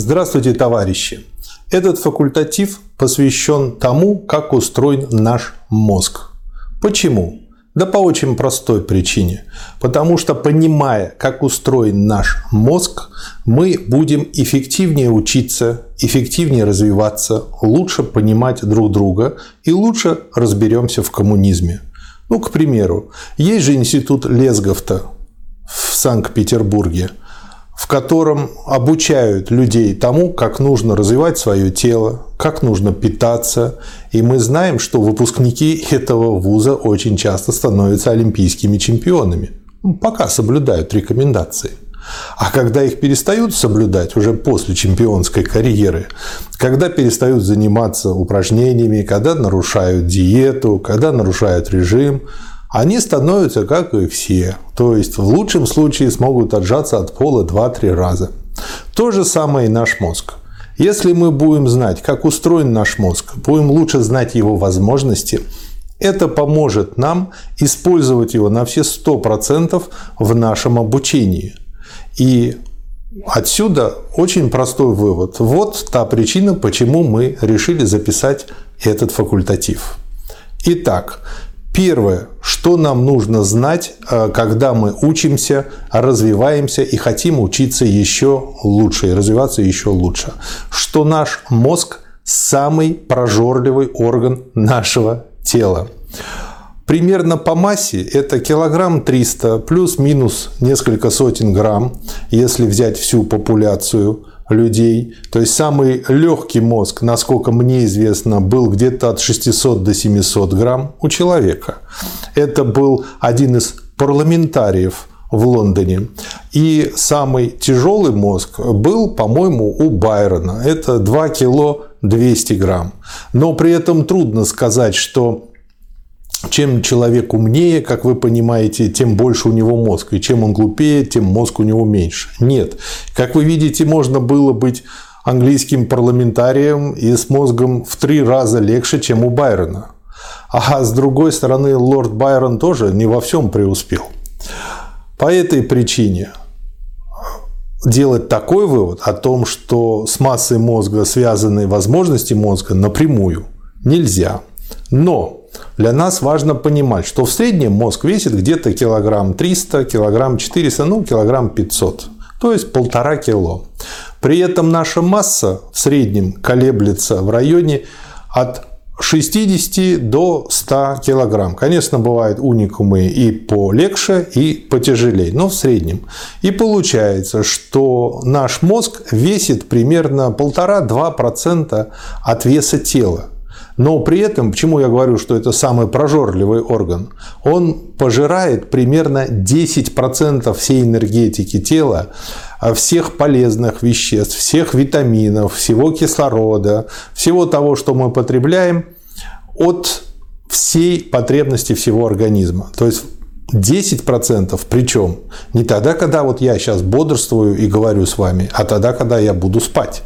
Здравствуйте, товарищи! Этот факультатив посвящен тому, как устроен наш мозг. Почему? Да по очень простой причине. Потому что понимая, как устроен наш мозг, мы будем эффективнее учиться, эффективнее развиваться, лучше понимать друг друга и лучше разберемся в коммунизме. Ну, к примеру, есть же институт Лесговта в Санкт-Петербурге – в котором обучают людей тому, как нужно развивать свое тело, как нужно питаться. И мы знаем, что выпускники этого вуза очень часто становятся олимпийскими чемпионами. Ну, пока соблюдают рекомендации. А когда их перестают соблюдать уже после чемпионской карьеры, когда перестают заниматься упражнениями, когда нарушают диету, когда нарушают режим, они становятся как и все. То есть в лучшем случае смогут отжаться от пола 2-3 раза. То же самое и наш мозг. Если мы будем знать, как устроен наш мозг, будем лучше знать его возможности, это поможет нам использовать его на все 100% в нашем обучении. И отсюда очень простой вывод. Вот та причина, почему мы решили записать этот факультатив. Итак, Первое, что нам нужно знать, э, когда мы учимся, развиваемся и хотим учиться еще лучше и развиваться еще лучше, что наш мозг самый прожорливый орган нашего тела. Примерно по массе это килограмм 300 плюс-минус несколько сотен грамм, если взять всю популяцию людей. То есть самый легкий мозг, насколько мне известно, был где-то от 600 до 700 грамм у человека. Это был один из парламентариев в Лондоне. И самый тяжелый мозг был, по-моему, у Байрона. Это 2 кило 200 грамм. Но при этом трудно сказать, что чем человек умнее, как вы понимаете, тем больше у него мозг. И чем он глупее, тем мозг у него меньше. Нет. Как вы видите, можно было быть английским парламентарием и с мозгом в три раза легче, чем у Байрона. А с другой стороны, лорд Байрон тоже не во всем преуспел. По этой причине делать такой вывод о том, что с массой мозга связаны возможности мозга напрямую нельзя. Но для нас важно понимать, что в среднем мозг весит где-то килограмм 300, килограмм 400, ну, килограмм 500. То есть полтора кило. При этом наша масса в среднем колеблется в районе от 60 до 100 килограмм. Конечно, бывают уникумы и полегче, и потяжелее, но в среднем. И получается, что наш мозг весит примерно 1,5-2% от веса тела. Но при этом, почему я говорю, что это самый прожорливый орган, он пожирает примерно 10% всей энергетики тела, а всех полезных веществ, всех витаминов, всего кислорода, всего того, что мы потребляем от всей потребности всего организма. То есть 10% причем не тогда, когда вот я сейчас бодрствую и говорю с вами, а тогда, когда я буду спать.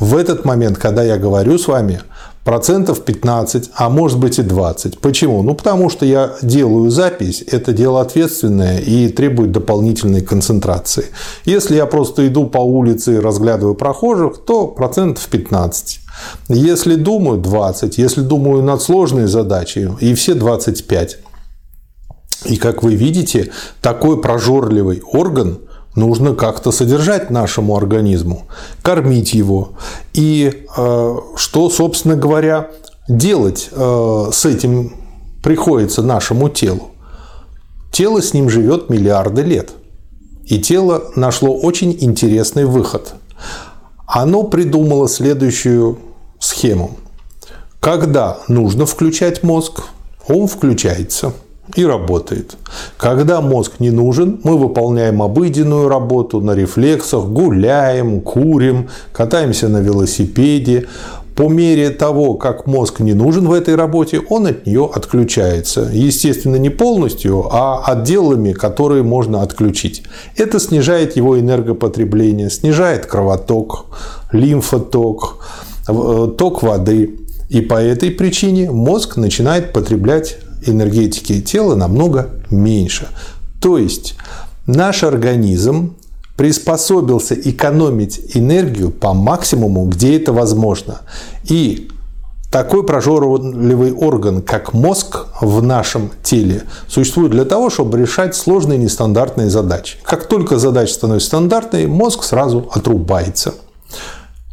В этот момент, когда я говорю с вами, процентов 15, а может быть и 20. Почему? Ну, потому что я делаю запись, это дело ответственное и требует дополнительной концентрации. Если я просто иду по улице и разглядываю прохожих, то процентов 15. Если думаю 20, если думаю над сложной задачей, и все 25. И как вы видите, такой прожорливый орган нужно как-то содержать нашему организму, кормить его. И э, что, собственно говоря, делать э, с этим приходится нашему телу? Тело с ним живет миллиарды лет. И тело нашло очень интересный выход. Оно придумало следующую схему. Когда нужно включать мозг, он включается – и работает. Когда мозг не нужен, мы выполняем обыденную работу на рефлексах, гуляем, курим, катаемся на велосипеде. По мере того, как мозг не нужен в этой работе, он от нее отключается. Естественно, не полностью, а отделами, которые можно отключить. Это снижает его энергопотребление, снижает кровоток, лимфоток, э, ток воды. И по этой причине мозг начинает потреблять энергетики тела намного меньше. То есть наш организм приспособился экономить энергию по максимуму, где это возможно. И такой прожорливый орган, как мозг в нашем теле, существует для того, чтобы решать сложные нестандартные задачи. Как только задача становится стандартной, мозг сразу отрубается.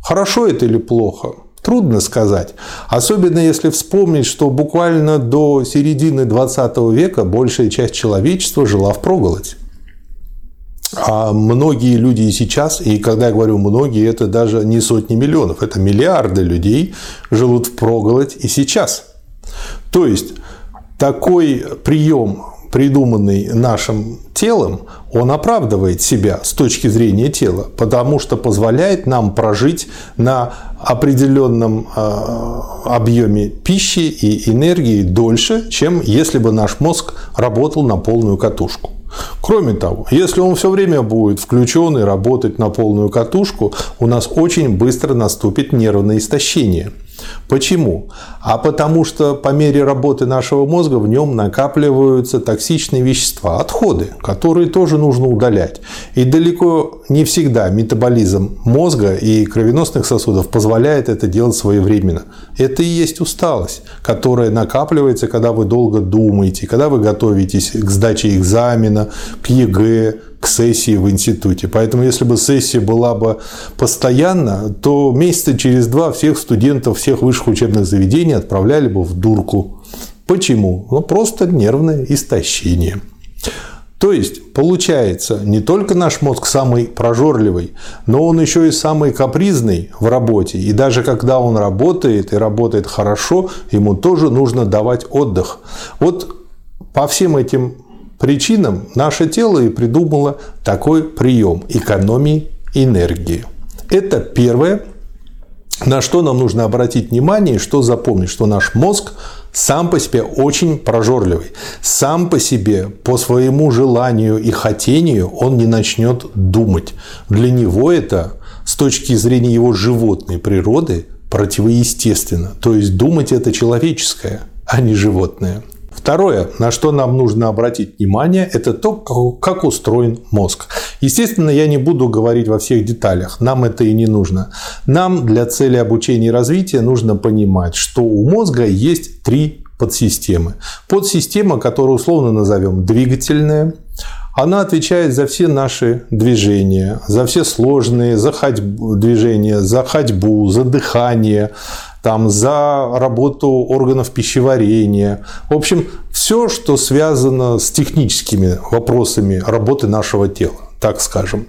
Хорошо это или плохо? Трудно сказать. Особенно если вспомнить, что буквально до середины 20 века большая часть человечества жила в проголодь. А многие люди и сейчас, и когда я говорю многие, это даже не сотни миллионов, это миллиарды людей живут в проголодь и сейчас. То есть такой прием, придуманный нашим телом, он оправдывает себя с точки зрения тела, потому что позволяет нам прожить на определенном а, объеме пищи и энергии дольше, чем если бы наш мозг работал на полную катушку. Кроме того, если он все время будет включен и работать на полную катушку, у нас очень быстро наступит нервное истощение – Почему? А потому что по мере работы нашего мозга в нем накапливаются токсичные вещества, отходы, которые тоже нужно удалять. И далеко не всегда метаболизм мозга и кровеносных сосудов позволяет это делать своевременно. Это и есть усталость, которая накапливается, когда вы долго думаете, когда вы готовитесь к сдаче экзамена, к ЕГЭ, к сессии в институте. Поэтому, если бы сессия была бы постоянно, то месяца через два всех студентов всех высших учебных заведений отправляли бы в дурку. Почему? Ну, просто нервное истощение. То есть, получается, не только наш мозг самый прожорливый, но он еще и самый капризный в работе. И даже когда он работает и работает хорошо, ему тоже нужно давать отдых. Вот по всем этим причинам наше тело и придумало такой прием экономии энергии. Это первое, на что нам нужно обратить внимание и что запомнить, что наш мозг сам по себе очень прожорливый. Сам по себе, по своему желанию и хотению, он не начнет думать. Для него это, с точки зрения его животной природы, противоестественно. То есть думать это человеческое, а не животное. Второе, на что нам нужно обратить внимание, это то, как устроен мозг. Естественно, я не буду говорить во всех деталях, нам это и не нужно. Нам для цели обучения и развития нужно понимать, что у мозга есть три подсистемы. Подсистема, которую условно назовем двигательная, она отвечает за все наши движения, за все сложные за ходьбу, движения, за ходьбу, за дыхание, там, за работу органов пищеварения. В общем, все, что связано с техническими вопросами работы нашего тела, так скажем.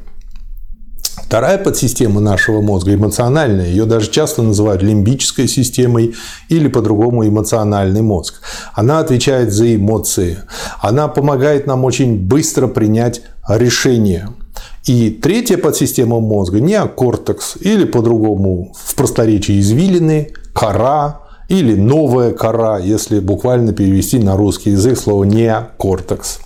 Вторая подсистема нашего мозга эмоциональная, ее даже часто называют лимбической системой или по-другому эмоциональный мозг. Она отвечает за эмоции, она помогает нам очень быстро принять решения. И третья подсистема мозга – неокортекс или по-другому в просторечии извилины, кора или новая кора, если буквально перевести на русский язык слово неокортекс.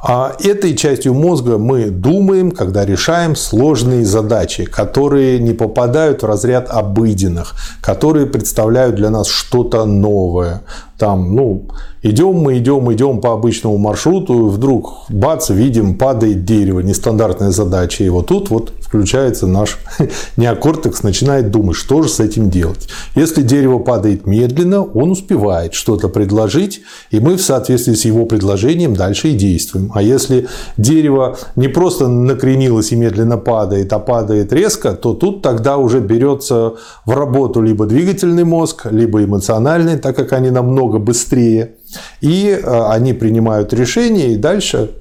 А этой частью мозга мы думаем, когда решаем сложные задачи, которые не попадают в разряд обыденных, которые представляют для нас что-то новое. Там, ну, идем мы, идем, идем по обычному маршруту, и вдруг, бац, видим, падает дерево, нестандартная задача. И вот тут вот включается наш неокортекс, начинает думать, что же с этим делать. Если дерево падает медленно, он успевает что-то предложить, и мы в соответствии с его предложением дальше и действуем. А если дерево не просто накренилось и медленно падает, а падает резко, то тут тогда уже берется в работу либо двигательный мозг, либо эмоциональный, так как они намного быстрее. И э, они принимают решения, и дальше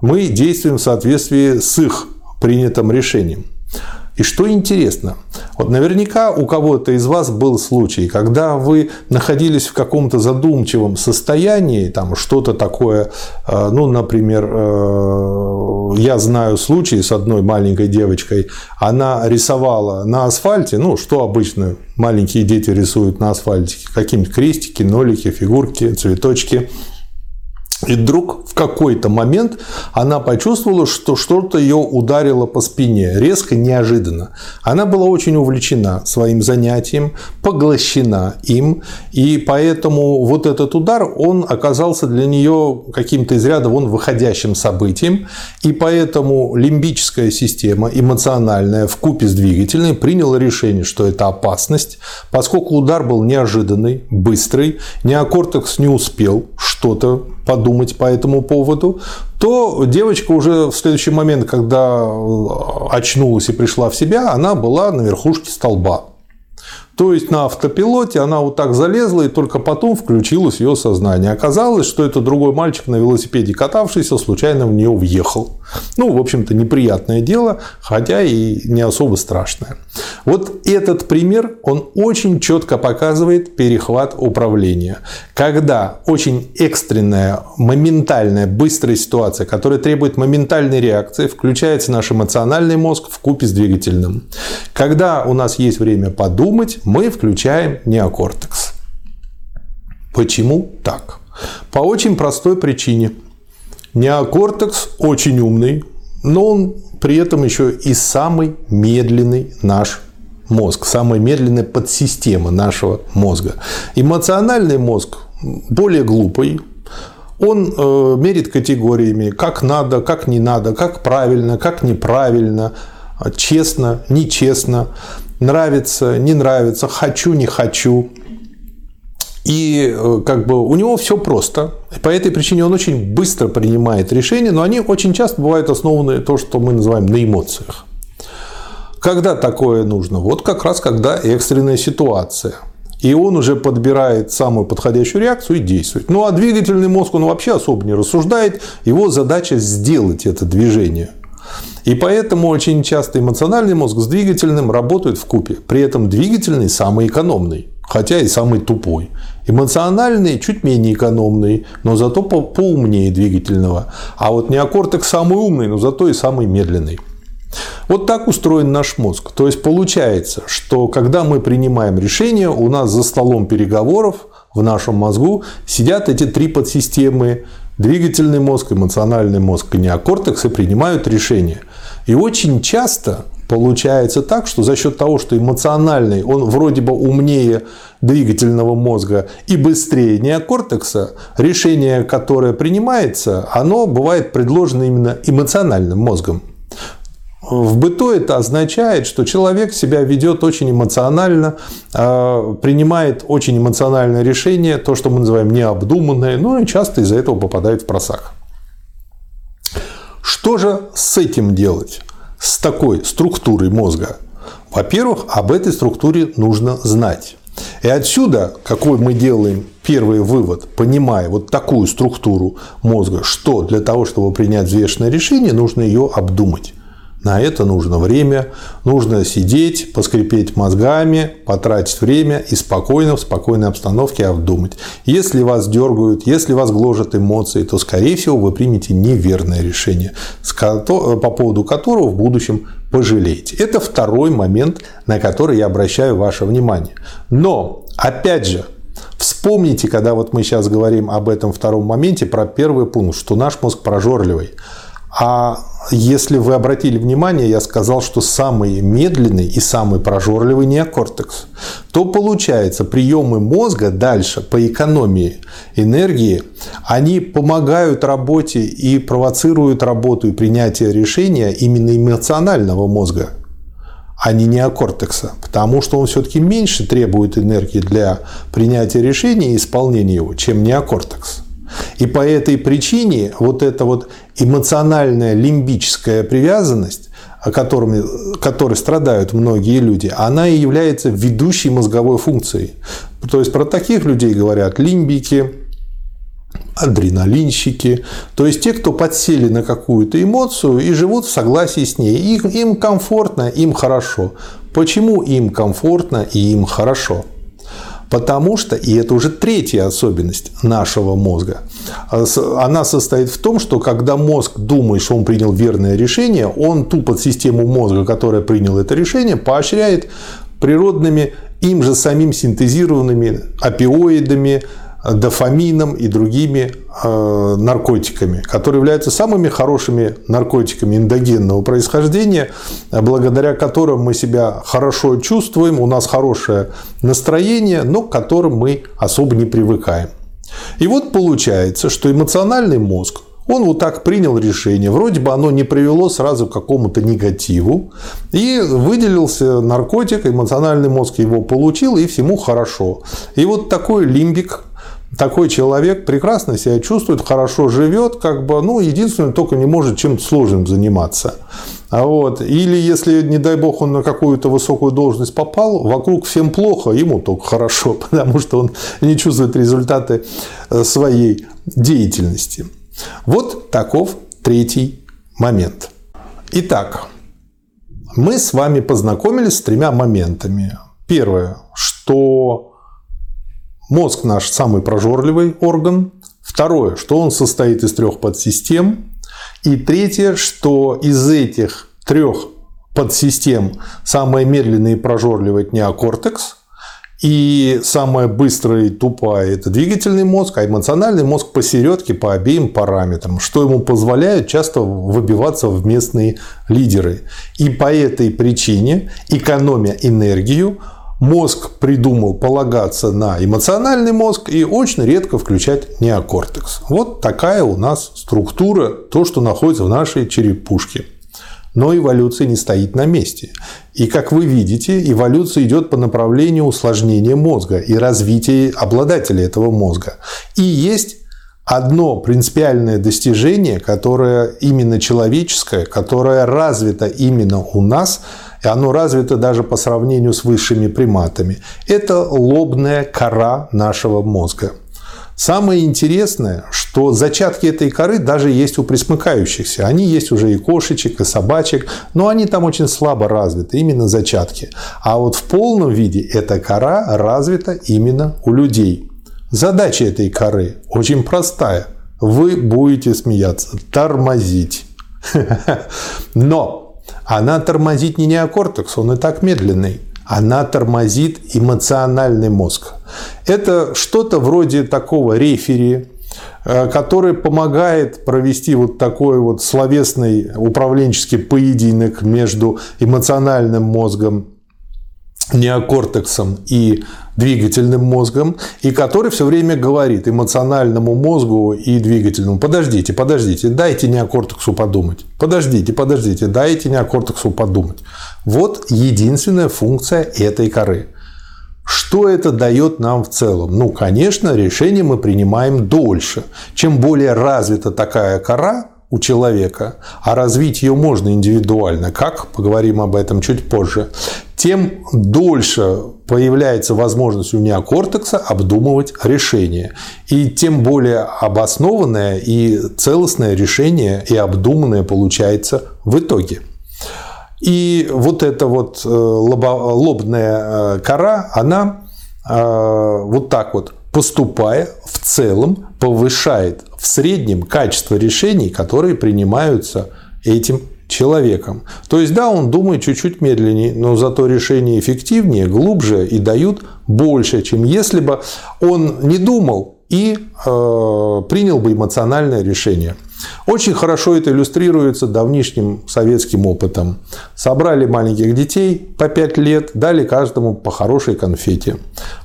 мы действуем в соответствии с их принятым решением. И что интересно, вот наверняка у кого-то из вас был случай, когда вы находились в каком-то задумчивом состоянии, там что-то такое, э, ну, например, э, я знаю случай с одной маленькой девочкой, она рисовала на асфальте, ну, что обычно маленькие дети рисуют на асфальте, какие-нибудь крестики, нолики, фигурки, цветочки – И вдруг в какой-то момент она почувствовала, что что-то ее ударило по спине, резко, неожиданно. Она была очень увлечена своим занятием, поглощена им, и поэтому вот этот удар, он оказался для нее каким-то из ряда вон выходящим событием, и поэтому лимбическая система, эмоциональная, в купе с двигательной, приняла решение, что это опасность, поскольку удар был неожиданный, быстрый, неокортекс не успел что-то подумать по этому поводу, то девочка уже в следующий момент, когда очнулась и пришла в себя, она была на верхушке столба. То есть на автопилоте она вот так залезла, и только потом включилось ее сознание. Оказалось, что это другой мальчик на велосипеде катавшийся случайно в нее въехал. Ну, в общем-то, неприятное дело, хотя и не особо страшное. Вот этот пример, он очень четко показывает перехват управления. Когда очень экстренная, моментальная, быстрая ситуация, которая требует моментальной реакции, включается наш эмоциональный мозг в купе с двигательным. Когда у нас есть время подумать, мы включаем неокортекс. Почему так? По очень простой причине. Неокортекс очень умный, но он при этом еще и самый медленный наш мозг, самая медленная подсистема нашего мозга. Эмоциональный мозг более глупый, он э, мерит категориями, как надо, как не надо, как правильно, как неправильно, честно, нечестно, нравится, не нравится, хочу, не хочу. И э, как бы у него все просто. По этой причине он очень быстро принимает решения, но они очень часто бывают основаны то, что мы называем на эмоциях. Когда такое нужно? Вот как раз когда экстренная ситуация. И он уже подбирает самую подходящую реакцию и действует. Ну а двигательный мозг, он вообще особо не рассуждает. Его задача сделать это движение. И поэтому очень часто эмоциональный мозг с двигательным работают в купе. При этом двигательный самый экономный, хотя и самый тупой. Эмоциональный чуть менее экономный, но зато поумнее двигательного. А вот неокортекс самый умный, но зато и самый медленный. Вот так устроен наш мозг. То есть получается, что когда мы принимаем решение, у нас за столом переговоров в нашем мозгу сидят эти три подсистемы двигательный мозг, эмоциональный мозг и неокортекс и принимают решения. И очень часто получается так, что за счет того, что эмоциональный, он вроде бы умнее двигательного мозга и быстрее неокортекса, решение, которое принимается, оно бывает предложено именно эмоциональным мозгом. В быту это означает, что человек себя ведет очень эмоционально, а, принимает очень эмоциональное решение, то, что мы называем необдуманное, ну и часто из-за этого попадает в просак. Что же с этим делать? С такой структурой мозга? Во-первых, об этой структуре нужно знать. И отсюда, какой мы делаем первый вывод, понимая вот такую структуру мозга, что для того, чтобы принять взвешенное решение, нужно ее обдумать. На это нужно время, нужно сидеть, поскрипеть мозгами, потратить время и спокойно, в спокойной обстановке обдумать. Если вас дергают, если вас гложат эмоции, то, скорее всего, вы примете неверное решение, по поводу которого в будущем пожалеете. Это второй момент, на который я обращаю ваше внимание. Но, опять же, вспомните, когда вот мы сейчас говорим об этом втором моменте, про первый пункт, что наш мозг прожорливый. А если вы обратили внимание, я сказал, что самый медленный и самый прожорливый неокортекс, то получается приемы мозга дальше по экономии энергии, они помогают работе и провоцируют работу и принятие решения именно эмоционального мозга, а не неокортекса, потому что он все-таки меньше требует энергии для принятия решения и исполнения его, чем неокортекс. И по этой причине вот эта вот эмоциональная лимбическая привязанность, о котором, которой страдают многие люди, она и является ведущей мозговой функцией. То есть про таких людей говорят лимбики, адреналинщики, то есть те, кто подсели на какую-то эмоцию и живут в согласии с ней. Им, им комфортно, им хорошо. Почему им комфортно и им хорошо? Потому что, и это уже третья особенность нашего мозга, она состоит в том, что когда мозг думает, что он принял верное решение, он ту подсистему мозга, которая приняла это решение, поощряет природными им же самим синтезированными опиоидами, дофамином и другими э, наркотиками, которые являются самыми хорошими наркотиками эндогенного происхождения, благодаря которым мы себя хорошо чувствуем, у нас хорошее настроение, но к которым мы особо не привыкаем. И вот получается, что эмоциональный мозг он вот так принял решение. Вроде бы оно не привело сразу к какому-то негативу. И выделился наркотик, эмоциональный мозг его получил, и всему хорошо. И вот такой лимбик такой человек прекрасно себя чувствует, хорошо живет, как бы, ну, единственное, только не может чем-то сложным заниматься. А вот. Или если, не дай бог, он на какую-то высокую должность попал, вокруг всем плохо, ему только хорошо, потому что он не чувствует результаты э, своей деятельности. Вот таков третий момент. Итак, мы с вами познакомились с тремя моментами. Первое, что мозг наш самый прожорливый орган. Второе, что он состоит из трех подсистем. И третье, что из этих трех подсистем самая медленная и прожорливая – это неокортекс – и самая быстрая и тупая – это двигательный мозг, а эмоциональный мозг посередке по обеим параметрам, что ему позволяет часто выбиваться в местные лидеры. И по этой причине, экономя энергию, мозг придумал полагаться на эмоциональный мозг и очень редко включать неокортекс. Вот такая у нас структура, то, что находится в нашей черепушке. Но эволюция не стоит на месте. И, как вы видите, эволюция идет по направлению усложнения мозга и развития обладателя этого мозга. И есть одно принципиальное достижение, которое именно человеческое, которое развито именно у нас, и оно развито даже по сравнению с высшими приматами. Это лобная кора нашего мозга. Самое интересное, что зачатки этой коры даже есть у присмыкающихся. Они есть уже и кошечек, и собачек, но они там очень слабо развиты, именно зачатки. А вот в полном виде эта кора развита именно у людей. Задача этой коры очень простая. Вы будете смеяться, тормозить. Но она тормозит не неокортекс, он и так медленный она тормозит эмоциональный мозг. Это что-то вроде такого рефери, э, который помогает провести вот такой вот словесный управленческий поединок между эмоциональным мозгом неокортексом и двигательным мозгом, и который все время говорит эмоциональному мозгу и двигательному, подождите, подождите, дайте неокортексу подумать, подождите, подождите, дайте неокортексу подумать. Вот единственная функция этой коры. Что это дает нам в целом? Ну, конечно, решение мы принимаем дольше. Чем более развита такая кора, у человека, а развить ее можно индивидуально, как, поговорим об этом чуть позже, тем дольше появляется возможность у неокортекса обдумывать решение. И тем более обоснованное и целостное решение и обдуманное получается в итоге. И вот эта вот э, лобная э, кора, она э, вот так вот поступая, в целом повышает в среднем качество решений, которые принимаются этим человеком. То есть, да, он думает чуть-чуть медленнее, но зато решения эффективнее, глубже и дают больше, чем если бы он не думал и э, принял бы эмоциональное решение. Очень хорошо это иллюстрируется давнишним советским опытом. Собрали маленьких детей по 5 лет, дали каждому по хорошей конфете.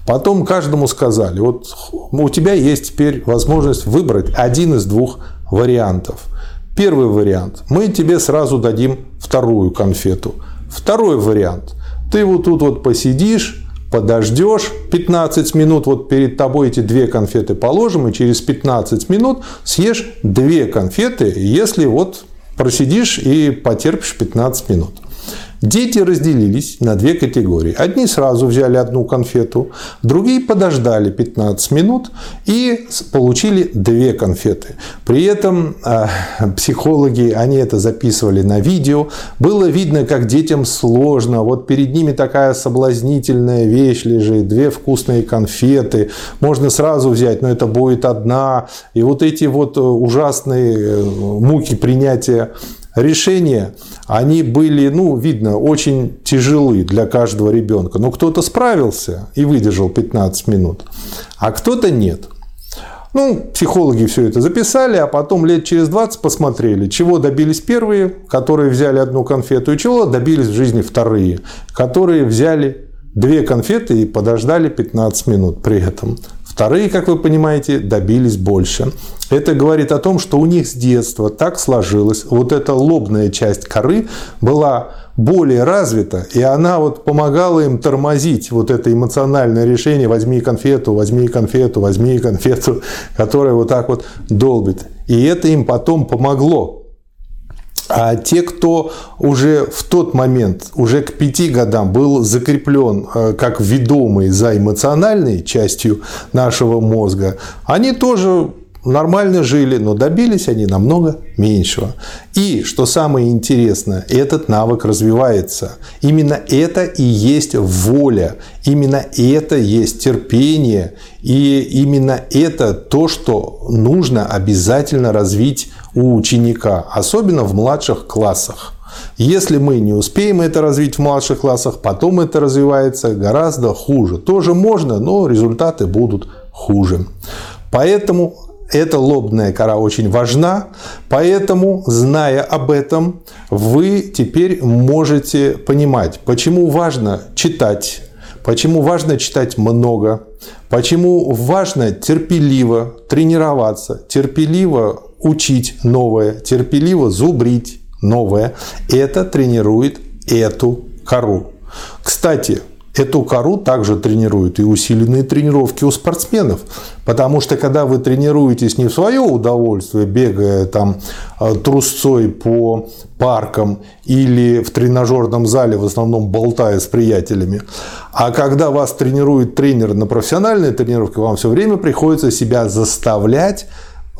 Потом каждому сказали, вот у тебя есть теперь возможность выбрать один из двух вариантов. Первый вариант. Мы тебе сразу дадим вторую конфету. Второй вариант. Ты вот тут вот посидишь, подождешь 15 минут, вот перед тобой эти две конфеты положим, и через 15 минут съешь две конфеты, если вот просидишь и потерпишь 15 минут. Дети разделились на две категории. Одни сразу взяли одну конфету, другие подождали 15 минут и получили две конфеты. При этом а, психологи, они это записывали на видео. Было видно, как детям сложно. Вот перед ними такая соблазнительная вещь лежит, две вкусные конфеты. Можно сразу взять, но это будет одна. И вот эти вот э, ужасные э, муки принятия решения, они были, ну, видно, очень тяжелы для каждого ребенка. Но кто-то справился и выдержал 15 минут, а кто-то нет. Ну, психологи все это записали, а потом лет через 20 посмотрели, чего добились первые, которые взяли одну конфету, и чего добились в жизни вторые, которые взяли две конфеты и подождали 15 минут при этом. Вторые, как вы понимаете, добились больше. Это говорит о том, что у них с детства так сложилось. Вот эта лобная часть коры была более развита, и она вот помогала им тормозить вот это эмоциональное решение «возьми конфету, возьми конфету, возьми конфету», которое вот так вот долбит. И это им потом помогло а те, кто уже в тот момент, уже к пяти годам был закреплен э, как ведомый за эмоциональной частью нашего мозга, они тоже нормально жили, но добились они намного меньшего. И, что самое интересное, этот навык развивается. Именно это и есть воля, именно это есть терпение, и именно это то, что нужно обязательно развить у ученика, особенно в младших классах. Если мы не успеем это развить в младших классах, потом это развивается гораздо хуже. Тоже можно, но результаты будут хуже. Поэтому эта лобная кора очень важна, поэтому, зная об этом, вы теперь можете понимать, почему важно читать, почему важно читать много, почему важно терпеливо тренироваться, терпеливо учить новое, терпеливо зубрить новое. Это тренирует эту кору. Кстати, Эту кору также тренируют и усиленные тренировки у спортсменов. Потому что когда вы тренируетесь не в свое удовольствие, бегая там э, трусцой по паркам или в тренажерном зале, в основном болтая с приятелями, а когда вас тренирует тренер на профессиональной тренировке, вам все время приходится себя заставлять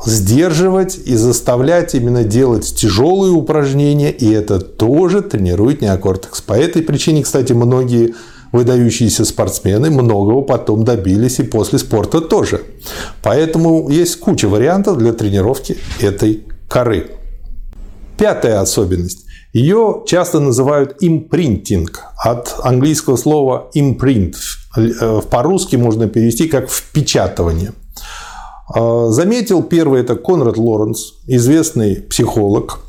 сдерживать и заставлять именно делать тяжелые упражнения, и это тоже тренирует неокортекс. По этой причине, кстати, многие выдающиеся спортсмены многого потом добились и после спорта тоже. Поэтому есть куча вариантов для тренировки этой коры. Пятая особенность. Ее часто называют импринтинг от английского слова imprint. Э, по-русски можно перевести как впечатывание. Э, заметил первый это Конрад Лоренс, известный психолог,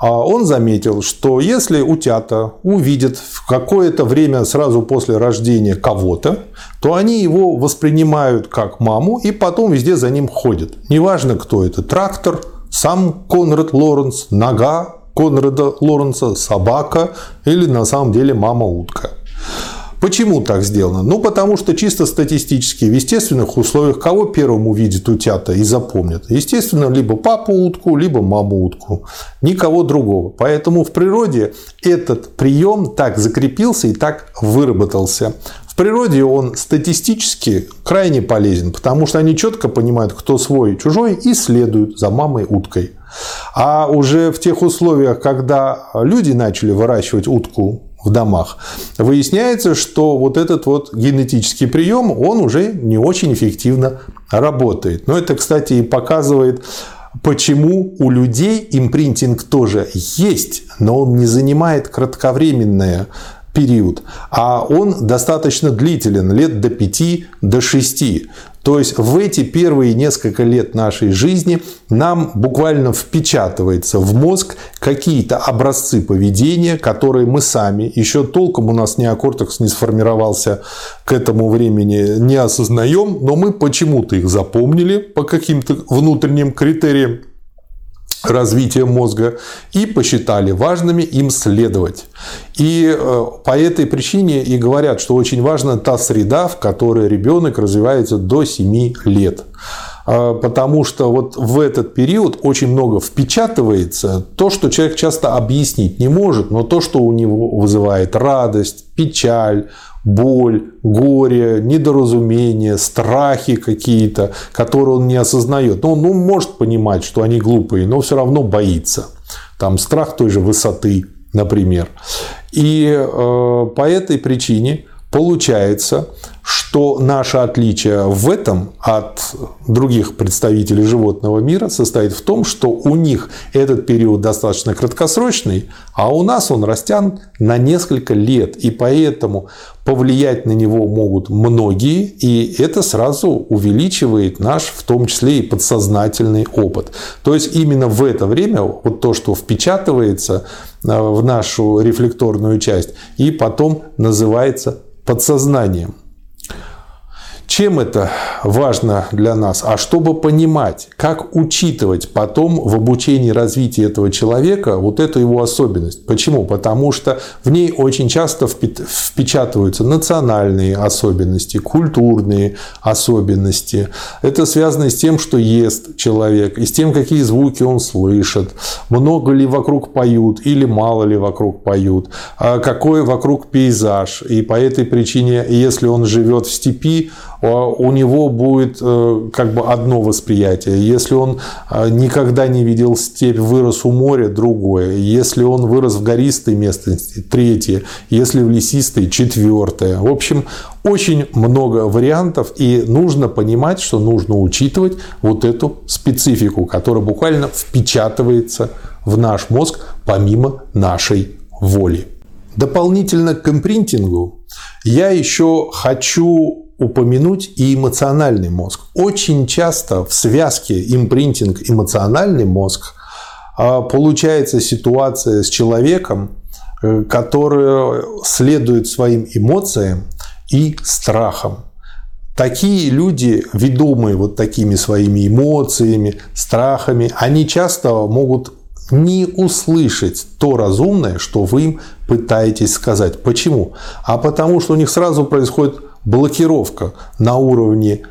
а он заметил, что если утята увидят в какое-то время сразу после рождения кого-то, то они его воспринимают как маму и потом везде за ним ходят. Неважно, кто это, трактор, сам Конрад Лоренс, нога Конрада Лоренса, собака или на самом деле мама-утка. Почему так сделано? Ну, потому что чисто статистически в естественных условиях кого первым увидит утята и запомнит? Естественно, либо папу утку, либо маму утку. Никого другого. Поэтому в природе этот прием так закрепился и так выработался. В природе он статистически крайне полезен, потому что они четко понимают, кто свой и чужой, и следуют за мамой уткой. А уже в тех условиях, когда люди начали выращивать утку в домах, выясняется, что вот этот вот генетический прием, он уже не очень эффективно работает. Но это, кстати, и показывает, почему у людей импринтинг тоже есть, но он не занимает кратковременное период, а он достаточно длителен, лет до 5, до 6. То есть в эти первые несколько лет нашей жизни нам буквально впечатывается в мозг какие-то образцы поведения, которые мы сами, еще толком у нас неокортекс не сформировался к этому времени, не осознаем, но мы почему-то их запомнили по каким-то внутренним критериям развития мозга и посчитали важными им следовать. И э, по этой причине и говорят, что очень важна та среда, в которой ребенок развивается до 7 лет. А, потому что вот в этот период очень много впечатывается то, что человек часто объяснить не может, но то, что у него вызывает радость, печаль, боль, горе, недоразумение, страхи какие-то, которые он не осознает. Но он ну, может понимать, что они глупые, но все равно боится. Там страх той же высоты, например. И э, по этой причине получается, что наше отличие в этом от других представителей животного мира состоит в том, что у них этот период достаточно краткосрочный, а у нас он растян на несколько лет. И поэтому повлиять на него могут многие, и это сразу увеличивает наш, в том числе и подсознательный опыт. То есть именно в это время вот то, что впечатывается э, в нашу рефлекторную часть, и потом называется подсознанием. Чем это важно для нас? А чтобы понимать, как учитывать потом в обучении развития этого человека вот эту его особенность. Почему? Потому что в ней очень часто впечатываются национальные особенности, культурные особенности. Это связано с тем, что ест человек, и с тем, какие звуки он слышит, много ли вокруг поют или мало ли вокруг поют, а какой вокруг пейзаж. И по этой причине, если он живет в степи, у него будет э, как бы одно восприятие. Если он э, никогда не видел степь, вырос у моря, другое. Если он вырос в гористой местности, третье. Если в лесистой, четвертое. В общем, очень много вариантов, и нужно понимать, что нужно учитывать вот эту специфику, которая буквально впечатывается в наш мозг помимо нашей воли. Дополнительно к импринтингу я еще хочу упомянуть и эмоциональный мозг. Очень часто в связке импринтинг-эмоциональный мозг а, получается ситуация с человеком, э, который следует своим эмоциям и страхам. Такие люди, ведомые вот такими своими эмоциями, страхами, они часто могут не услышать то разумное, что вы им пытаетесь сказать. Почему? А потому что у них сразу происходит блокировка на уровне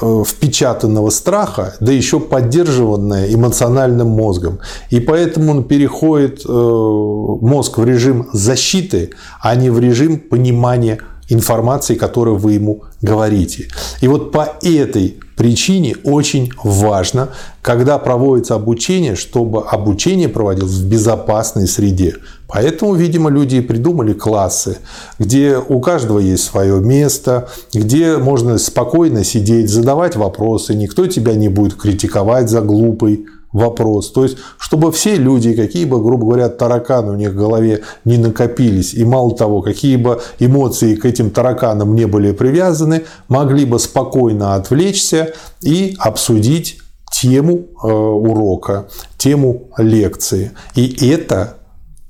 э, впечатанного страха, да еще поддерживанная эмоциональным мозгом. И поэтому он переходит э, мозг в режим защиты, а не в режим понимания информации, которую вы ему говорите. И вот по этой причине очень важно, когда проводится обучение, чтобы обучение проводилось в безопасной среде. Поэтому, видимо, люди и придумали классы, где у каждого есть свое место, где можно спокойно сидеть, задавать вопросы, никто тебя не будет критиковать за глупый вопрос. То есть, чтобы все люди, какие бы, грубо говоря, тараканы у них в голове не накопились, и мало того, какие бы эмоции к этим тараканам не были привязаны, могли бы спокойно отвлечься и обсудить тему э, урока, тему лекции. И это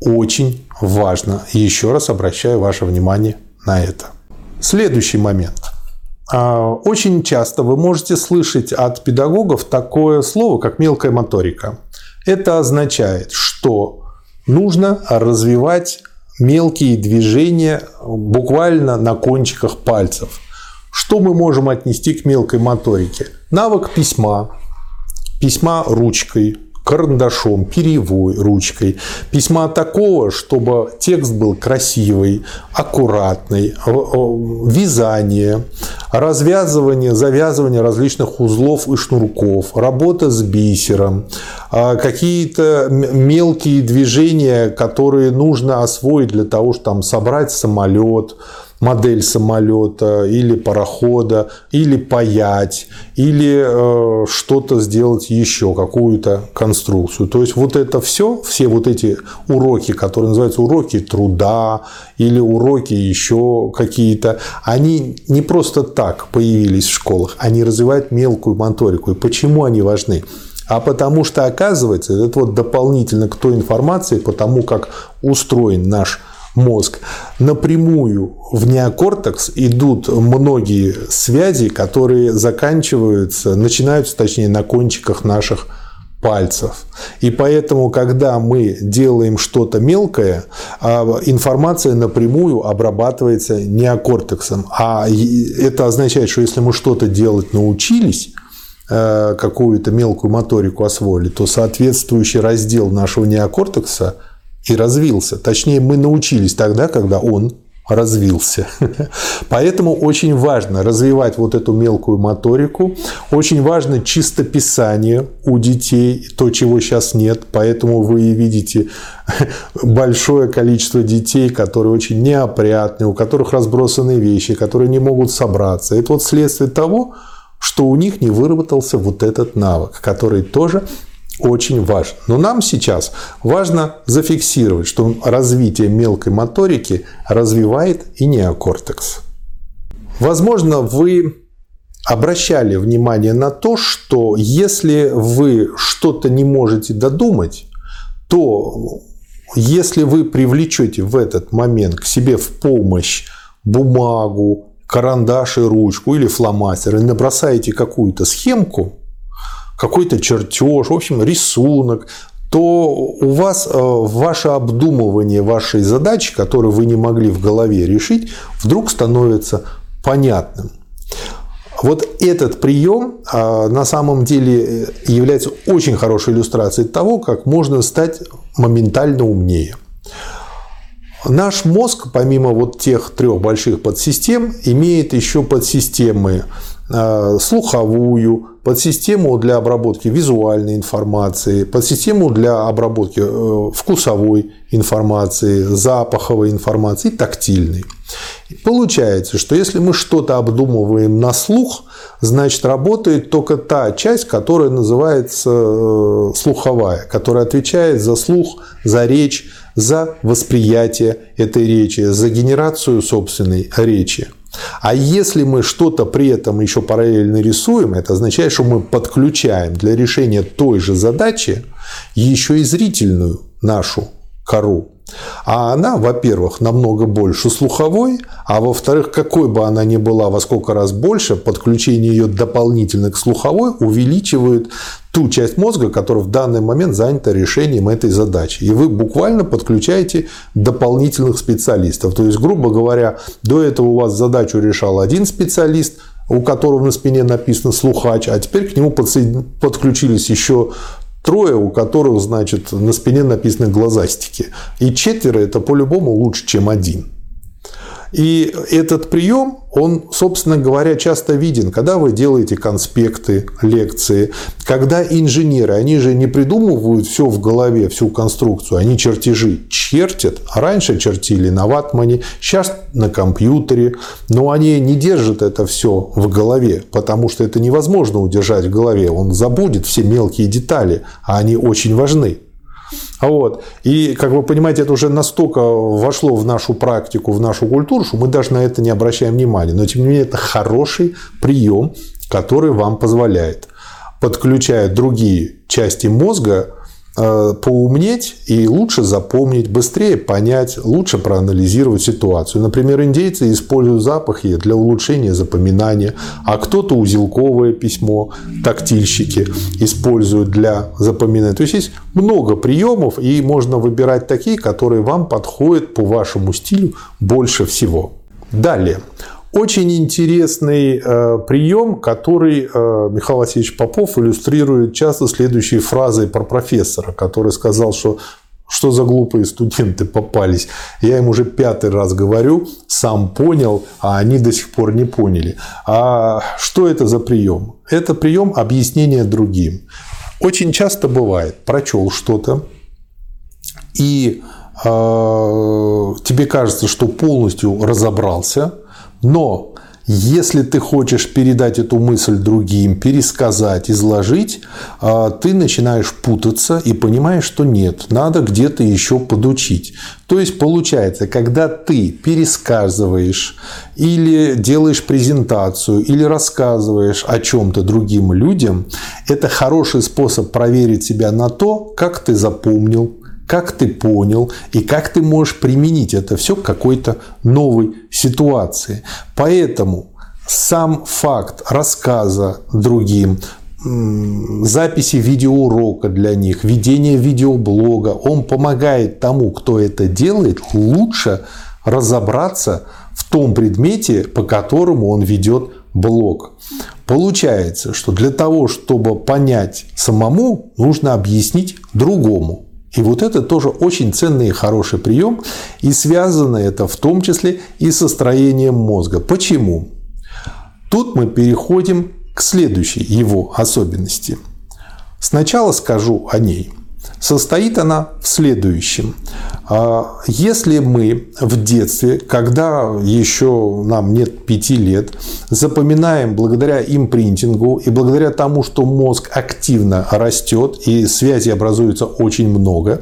очень важно. Еще раз обращаю ваше внимание на это. Следующий момент – очень часто вы можете слышать от педагогов такое слово, как мелкая моторика. Это означает, что нужно развивать мелкие движения буквально на кончиках пальцев. Что мы можем отнести к мелкой моторике? Навык письма, письма ручкой, карандашом, перьевой ручкой. Письма такого, чтобы текст был красивый, аккуратный, вязание, развязывание, завязывание различных узлов и шнурков, работа с бисером, а, какие-то мелкие движения, которые нужно освоить для того, чтобы там собрать самолет, модель самолета или парохода, или паять, или э, что-то сделать еще, какую-то конструкцию. То есть вот это все, все вот эти уроки, которые называются уроки труда или уроки еще какие-то, они не просто так появились в школах, они развивают мелкую моторику. И почему они важны? А потому что, оказывается, это вот дополнительно к той информации, по тому, как устроен наш мозг, напрямую в неокортекс идут многие связи, которые заканчиваются, начинаются, точнее, на кончиках наших пальцев. И поэтому, когда мы делаем что-то мелкое, а, информация напрямую обрабатывается неокортексом. А это означает, что если мы что-то делать научились, э, какую-то мелкую моторику освоили, то соответствующий раздел нашего неокортекса и развился. Точнее, мы научились тогда, когда он развился. Поэтому очень важно развивать вот эту мелкую моторику. Очень важно чистописание у детей, то, чего сейчас нет. Поэтому вы видите большое количество детей, которые очень неопрятные, у которых разбросаны вещи, которые не могут собраться. Это вот следствие того, что у них не выработался вот этот навык, который тоже очень важен. Но нам сейчас важно зафиксировать, что развитие мелкой моторики развивает и неокортекс. Возможно, вы обращали внимание на то, что если вы что-то не можете додумать, то если вы привлечете в этот момент к себе в помощь бумагу, карандаш и ручку или фломастер и набросаете какую-то схемку, какой-то чертеж, в общем, рисунок, то у вас э, ваше обдумывание вашей задачи, которую вы не могли в голове решить, вдруг становится понятным. Вот этот прием э, на самом деле является очень хорошей иллюстрацией того, как можно стать моментально умнее. Наш мозг, помимо вот тех трех больших подсистем, имеет еще подсистемы Э, слуховую, подсистему для обработки визуальной информации, подсистему для обработки э, вкусовой информации, запаховой информации и тактильной. Получается, что если мы что-то обдумываем на слух, значит работает только та часть, которая называется э, слуховая, которая отвечает за слух, за речь, за восприятие этой речи, за генерацию собственной речи. А если мы что-то при этом еще параллельно рисуем, это означает, что мы подключаем для решения той же задачи еще и зрительную нашу кору. А она, во-первых, намного больше слуховой, а во-вторых, какой бы она ни была во сколько раз больше, подключение ее дополнительно к слуховой увеличивает ту часть мозга, которая в данный момент занята решением этой задачи. И вы буквально подключаете дополнительных специалистов. То есть, грубо говоря, до этого у вас задачу решал один специалист, у которого на спине написано слухач, а теперь к нему подключились еще трое, у которых, значит, на спине написаны глазастики. И четверо – это по-любому лучше, чем один. И этот прием, он, собственно говоря, часто виден, когда вы делаете конспекты, лекции, когда инженеры, они же не придумывают все в голове, всю конструкцию, они чертежи чертят. Раньше чертили на ватмане, сейчас на компьютере, но они не держат это все в голове, потому что это невозможно удержать в голове. Он забудет все мелкие детали, а они очень важны. Вот. И, как вы понимаете, это уже настолько вошло в нашу практику, в нашу культуру, что мы даже на это не обращаем внимания. Но, тем не менее, это хороший прием, который вам позволяет, подключая другие части мозга, поумнеть и лучше запомнить, быстрее понять, лучше проанализировать ситуацию. Например, индейцы используют запахи для улучшения запоминания, а кто-то узелковое письмо, тактильщики используют для запоминания. То есть есть много приемов, и можно выбирать такие, которые вам подходят по вашему стилю больше всего. Далее. Очень интересный э, прием, который э, Михаил Васильевич Попов иллюстрирует часто следующей фразой про профессора, который сказал, что что за глупые студенты попались. Я им уже пятый раз говорю, сам понял, а они до сих пор не поняли. А что это за прием? Это прием объяснения другим. Очень часто бывает, прочел что-то, и э, тебе кажется, что полностью разобрался – но если ты хочешь передать эту мысль другим, пересказать, изложить, а, ты начинаешь путаться и понимаешь, что нет, надо где-то еще подучить. То есть получается, когда ты пересказываешь или делаешь презентацию, или рассказываешь о чем-то другим людям, это хороший способ проверить себя на то, как ты запомнил, как ты понял и как ты можешь применить это все к какой-то новой ситуации. Поэтому сам факт рассказа другим, записи видеоурока для них, ведение видеоблога, он помогает тому, кто это делает, лучше разобраться в том предмете, по которому он ведет блог. Получается, что для того, чтобы понять самому, нужно объяснить другому. И вот это тоже очень ценный и хороший прием, и связано это в том числе и со строением мозга. Почему? Тут мы переходим к следующей его особенности. Сначала скажу о ней. Состоит она в следующем. А, если мы в детстве, когда еще нам нет пяти лет, запоминаем благодаря импринтингу и благодаря тому, что мозг активно растет и связи образуется очень много,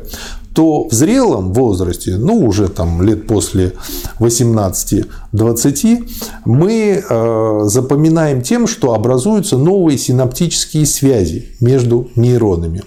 то в зрелом возрасте, ну уже там лет после 18-20, мы э, запоминаем тем, что образуются новые синаптические связи между нейронами.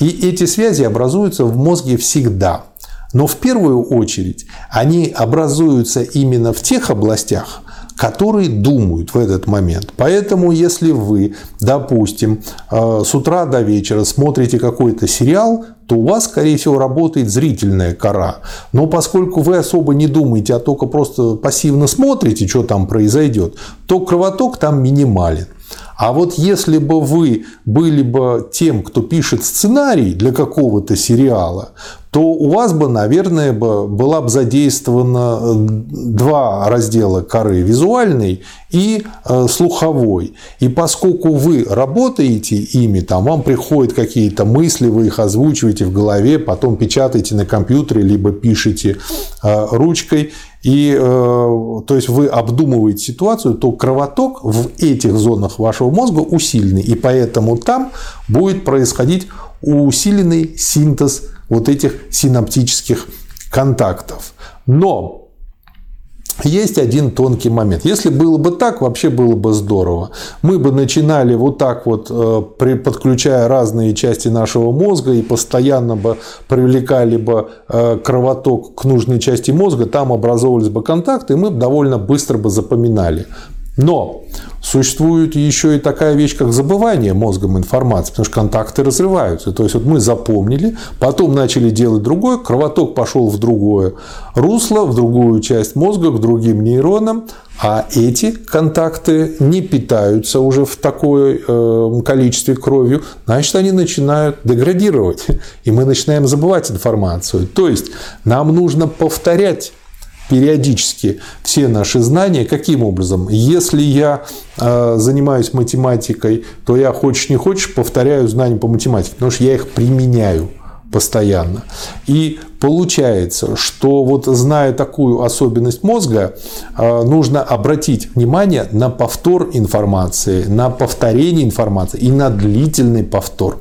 И эти связи образуются в мозге всегда. Но в первую очередь они образуются именно в тех областях, которые думают в этот момент. Поэтому, если вы, допустим, э, с утра до вечера смотрите какой-то сериал, то у вас, скорее всего, работает зрительная кора. Но поскольку вы особо не думаете, а только просто пассивно смотрите, что там произойдет, то кровоток там минимален. А вот если бы вы были бы тем, кто пишет сценарий для какого-то сериала, то у вас бы, наверное, бы была бы задействована э, два раздела коры – визуальный и э, слуховой. И поскольку вы работаете ими, там вам приходят какие-то мысли, вы их озвучиваете в голове, потом печатаете на компьютере, либо пишете э, ручкой, и то есть вы обдумываете ситуацию, то кровоток в этих зонах вашего мозга усиленный, и поэтому там будет происходить усиленный синтез вот этих синаптических контактов. Но есть один тонкий момент. Если было бы так, вообще было бы здорово. Мы бы начинали вот так вот, э, подключая разные части нашего мозга и постоянно бы привлекали бы э, кровоток к нужной части мозга, там образовывались бы контакты, и мы довольно быстро бы запоминали. Но существует еще и такая вещь, как забывание мозгом информации, потому что контакты разрываются. То есть вот мы запомнили, потом начали делать другое, кровоток пошел в другое русло, в другую часть мозга, к другим нейронам, а эти контакты не питаются уже в такое э, количестве кровью, значит, они начинают деградировать, и мы начинаем забывать информацию. То есть нам нужно повторять периодически все наши знания. Каким образом? Если я э, занимаюсь математикой, то я хочешь не хочешь повторяю знания по математике, потому что я их применяю постоянно. И получается, что вот зная такую особенность мозга, э, нужно обратить внимание на повтор информации, на повторение информации и на длительный повтор.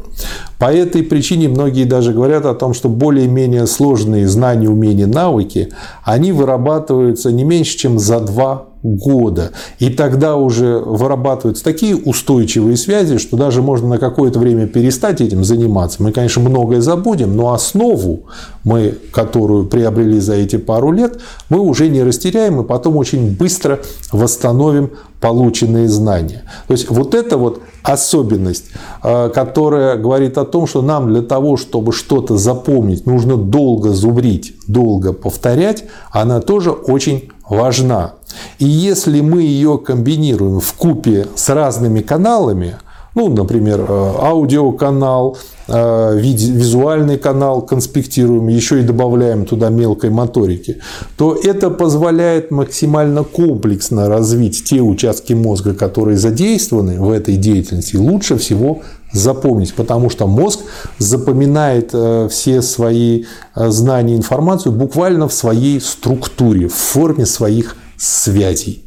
По этой причине многие даже говорят о том, что более-менее сложные знания, умения, навыки, они вырабатываются не меньше, чем за два года. И тогда уже вырабатываются такие устойчивые связи, что даже можно на какое-то время перестать этим заниматься. Мы, конечно, многое забудем, но основу мы, которую приобрели за эти пару лет, мы уже не растеряем и потом очень быстро восстановим полученные знания. То есть вот эта вот особенность, э, которая говорит о том, что нам для того, чтобы что-то запомнить, нужно долго зубрить, долго повторять, она тоже очень важна. И если мы ее комбинируем в купе с разными каналами, ну, например, э, аудиоканал, э, визуальный канал конспектируем, еще и добавляем туда мелкой моторики, то это позволяет максимально комплексно развить те участки мозга, которые задействованы в этой деятельности, лучше всего запомнить, потому что мозг запоминает э, все свои знания и информацию буквально в своей структуре, в форме своих связей.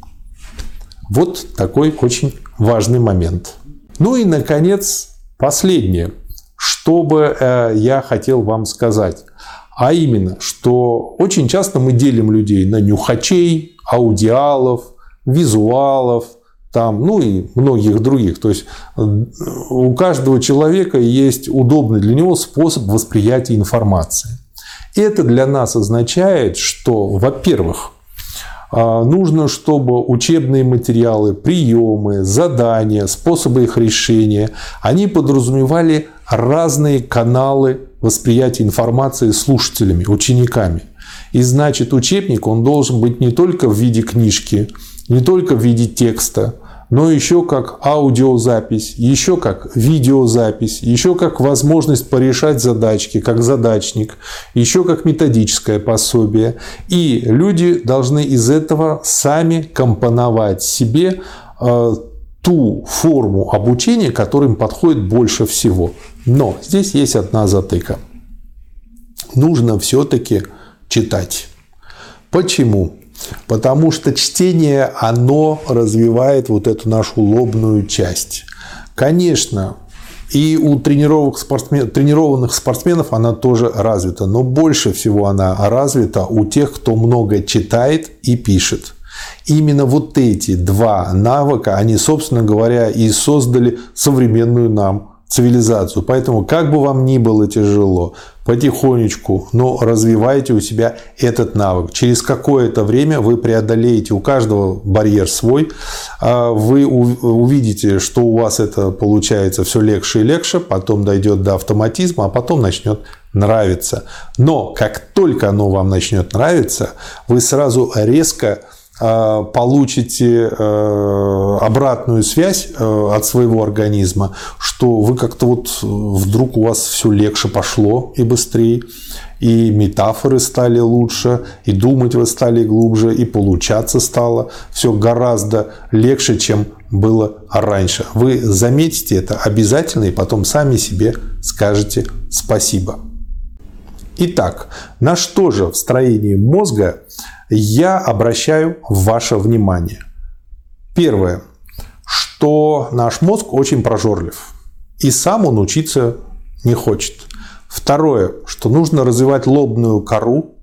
Вот такой очень важный момент. Ну и, наконец, последнее, что бы э, я хотел вам сказать. А именно, что очень часто мы делим людей на нюхачей, аудиалов, визуалов, там, ну и многих других. То есть э, у каждого человека есть удобный для него способ восприятия информации. Это для нас означает, что, во-первых, нужно, чтобы учебные материалы, приемы, задания, способы их решения, они подразумевали разные каналы восприятия информации слушателями, учениками. И значит, учебник, он должен быть не только в виде книжки, не только в виде текста, но еще как аудиозапись, еще как видеозапись, еще как возможность порешать задачки, как задачник, еще как методическое пособие. И люди должны из этого сами компоновать себе э, ту форму обучения, которая им подходит больше всего. Но здесь есть одна затыка. Нужно все-таки читать. Почему? Потому что чтение, оно развивает вот эту нашу лобную часть. Конечно, и у тренированных, спортсмен, тренированных спортсменов она тоже развита, но больше всего она развита у тех, кто много читает и пишет. Именно вот эти два навыка, они, собственно говоря, и создали современную нам цивилизацию. Поэтому, как бы вам ни было тяжело, потихонечку, но развивайте у себя этот навык. Через какое-то время вы преодолеете, у каждого барьер свой, а вы увидите, что у вас это получается все легче и легче, потом дойдет до автоматизма, а потом начнет нравиться. Но как только оно вам начнет нравиться, вы сразу резко получите э, обратную связь э, от своего организма, что вы как-то вот вдруг у вас все легче пошло и быстрее, и метафоры стали лучше, и думать вы стали глубже, и получаться стало все гораздо легче, чем было раньше. Вы заметите это обязательно и потом сами себе скажете спасибо. Итак, на что же в строении мозга я обращаю ваше внимание. Первое, что наш мозг очень прожорлив. И сам он учиться не хочет. Второе, что нужно развивать лобную кору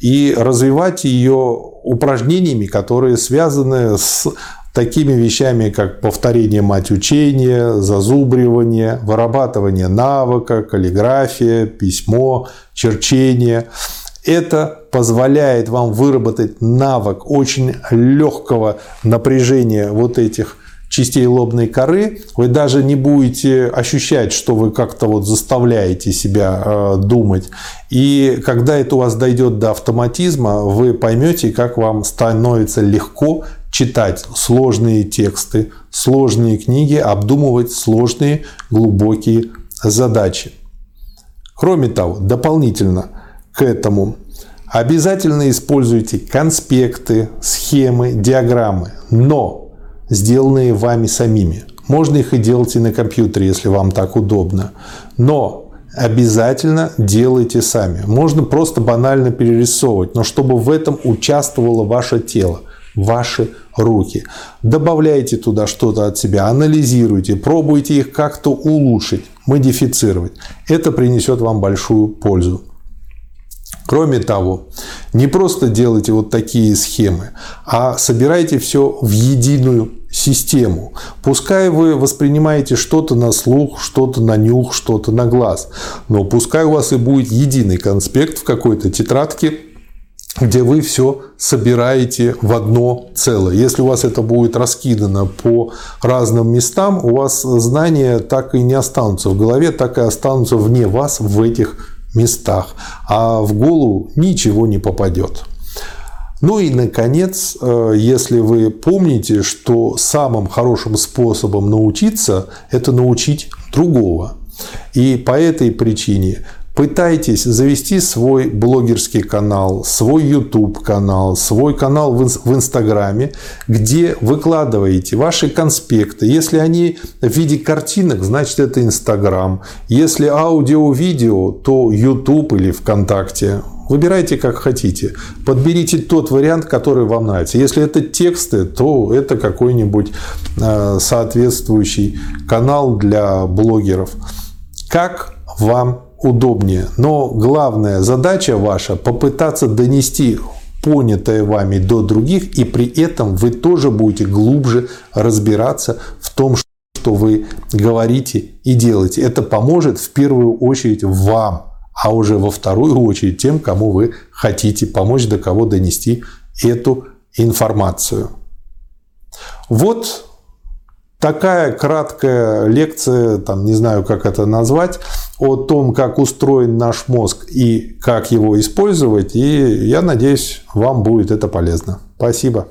и развивать ее упражнениями, которые связаны с такими вещами, как повторение мать учения, зазубривание, вырабатывание навыка, каллиграфия, письмо, черчение – это позволяет вам выработать навык очень легкого напряжения вот этих частей лобной коры, вы даже не будете ощущать, что вы как-то вот заставляете себя э, думать. И когда это у вас дойдет до автоматизма, вы поймете, как вам становится легко читать сложные тексты, сложные книги, обдумывать сложные глубокие задачи. Кроме того, дополнительно – к этому. Обязательно используйте конспекты, схемы, диаграммы, но сделанные вами самими. Можно их и делать и на компьютере, если вам так удобно. Но обязательно делайте сами. Можно просто банально перерисовывать, но чтобы в этом участвовало ваше тело, ваши руки. Добавляйте туда что-то от себя, анализируйте, пробуйте их как-то улучшить, модифицировать. Это принесет вам большую пользу. Кроме того, не просто делайте вот такие схемы, а собирайте все в единую систему. Пускай вы воспринимаете что-то на слух, что-то на нюх, что-то на глаз, но пускай у вас и будет единый конспект в какой-то тетрадке, где вы все собираете в одно целое. Если у вас это будет раскидано по разным местам, у вас знания так и не останутся в голове, так и останутся вне вас в этих местах, а в голову ничего не попадет. Ну и, наконец, э, если вы помните, что самым хорошим способом научиться – это научить другого. И по этой причине Пытайтесь завести свой блогерский канал, свой YouTube канал, свой канал в Инстаграме, где выкладываете ваши конспекты. Если они в виде картинок, значит это Инстаграм. Если аудио-видео, то YouTube или ВКонтакте. Выбирайте как хотите. Подберите тот вариант, который вам нравится. Если это тексты, то это какой-нибудь э, соответствующий канал для блогеров. Как вам удобнее. Но главная задача ваша попытаться донести понятое вами до других, и при этом вы тоже будете глубже разбираться в том, что вы говорите и делаете. Это поможет в первую очередь вам, а уже во вторую очередь тем, кому вы хотите помочь, до кого донести эту информацию. Вот такая краткая лекция, там, не знаю, как это назвать, о том, как устроен наш мозг и как его использовать. И я надеюсь, вам будет это полезно. Спасибо.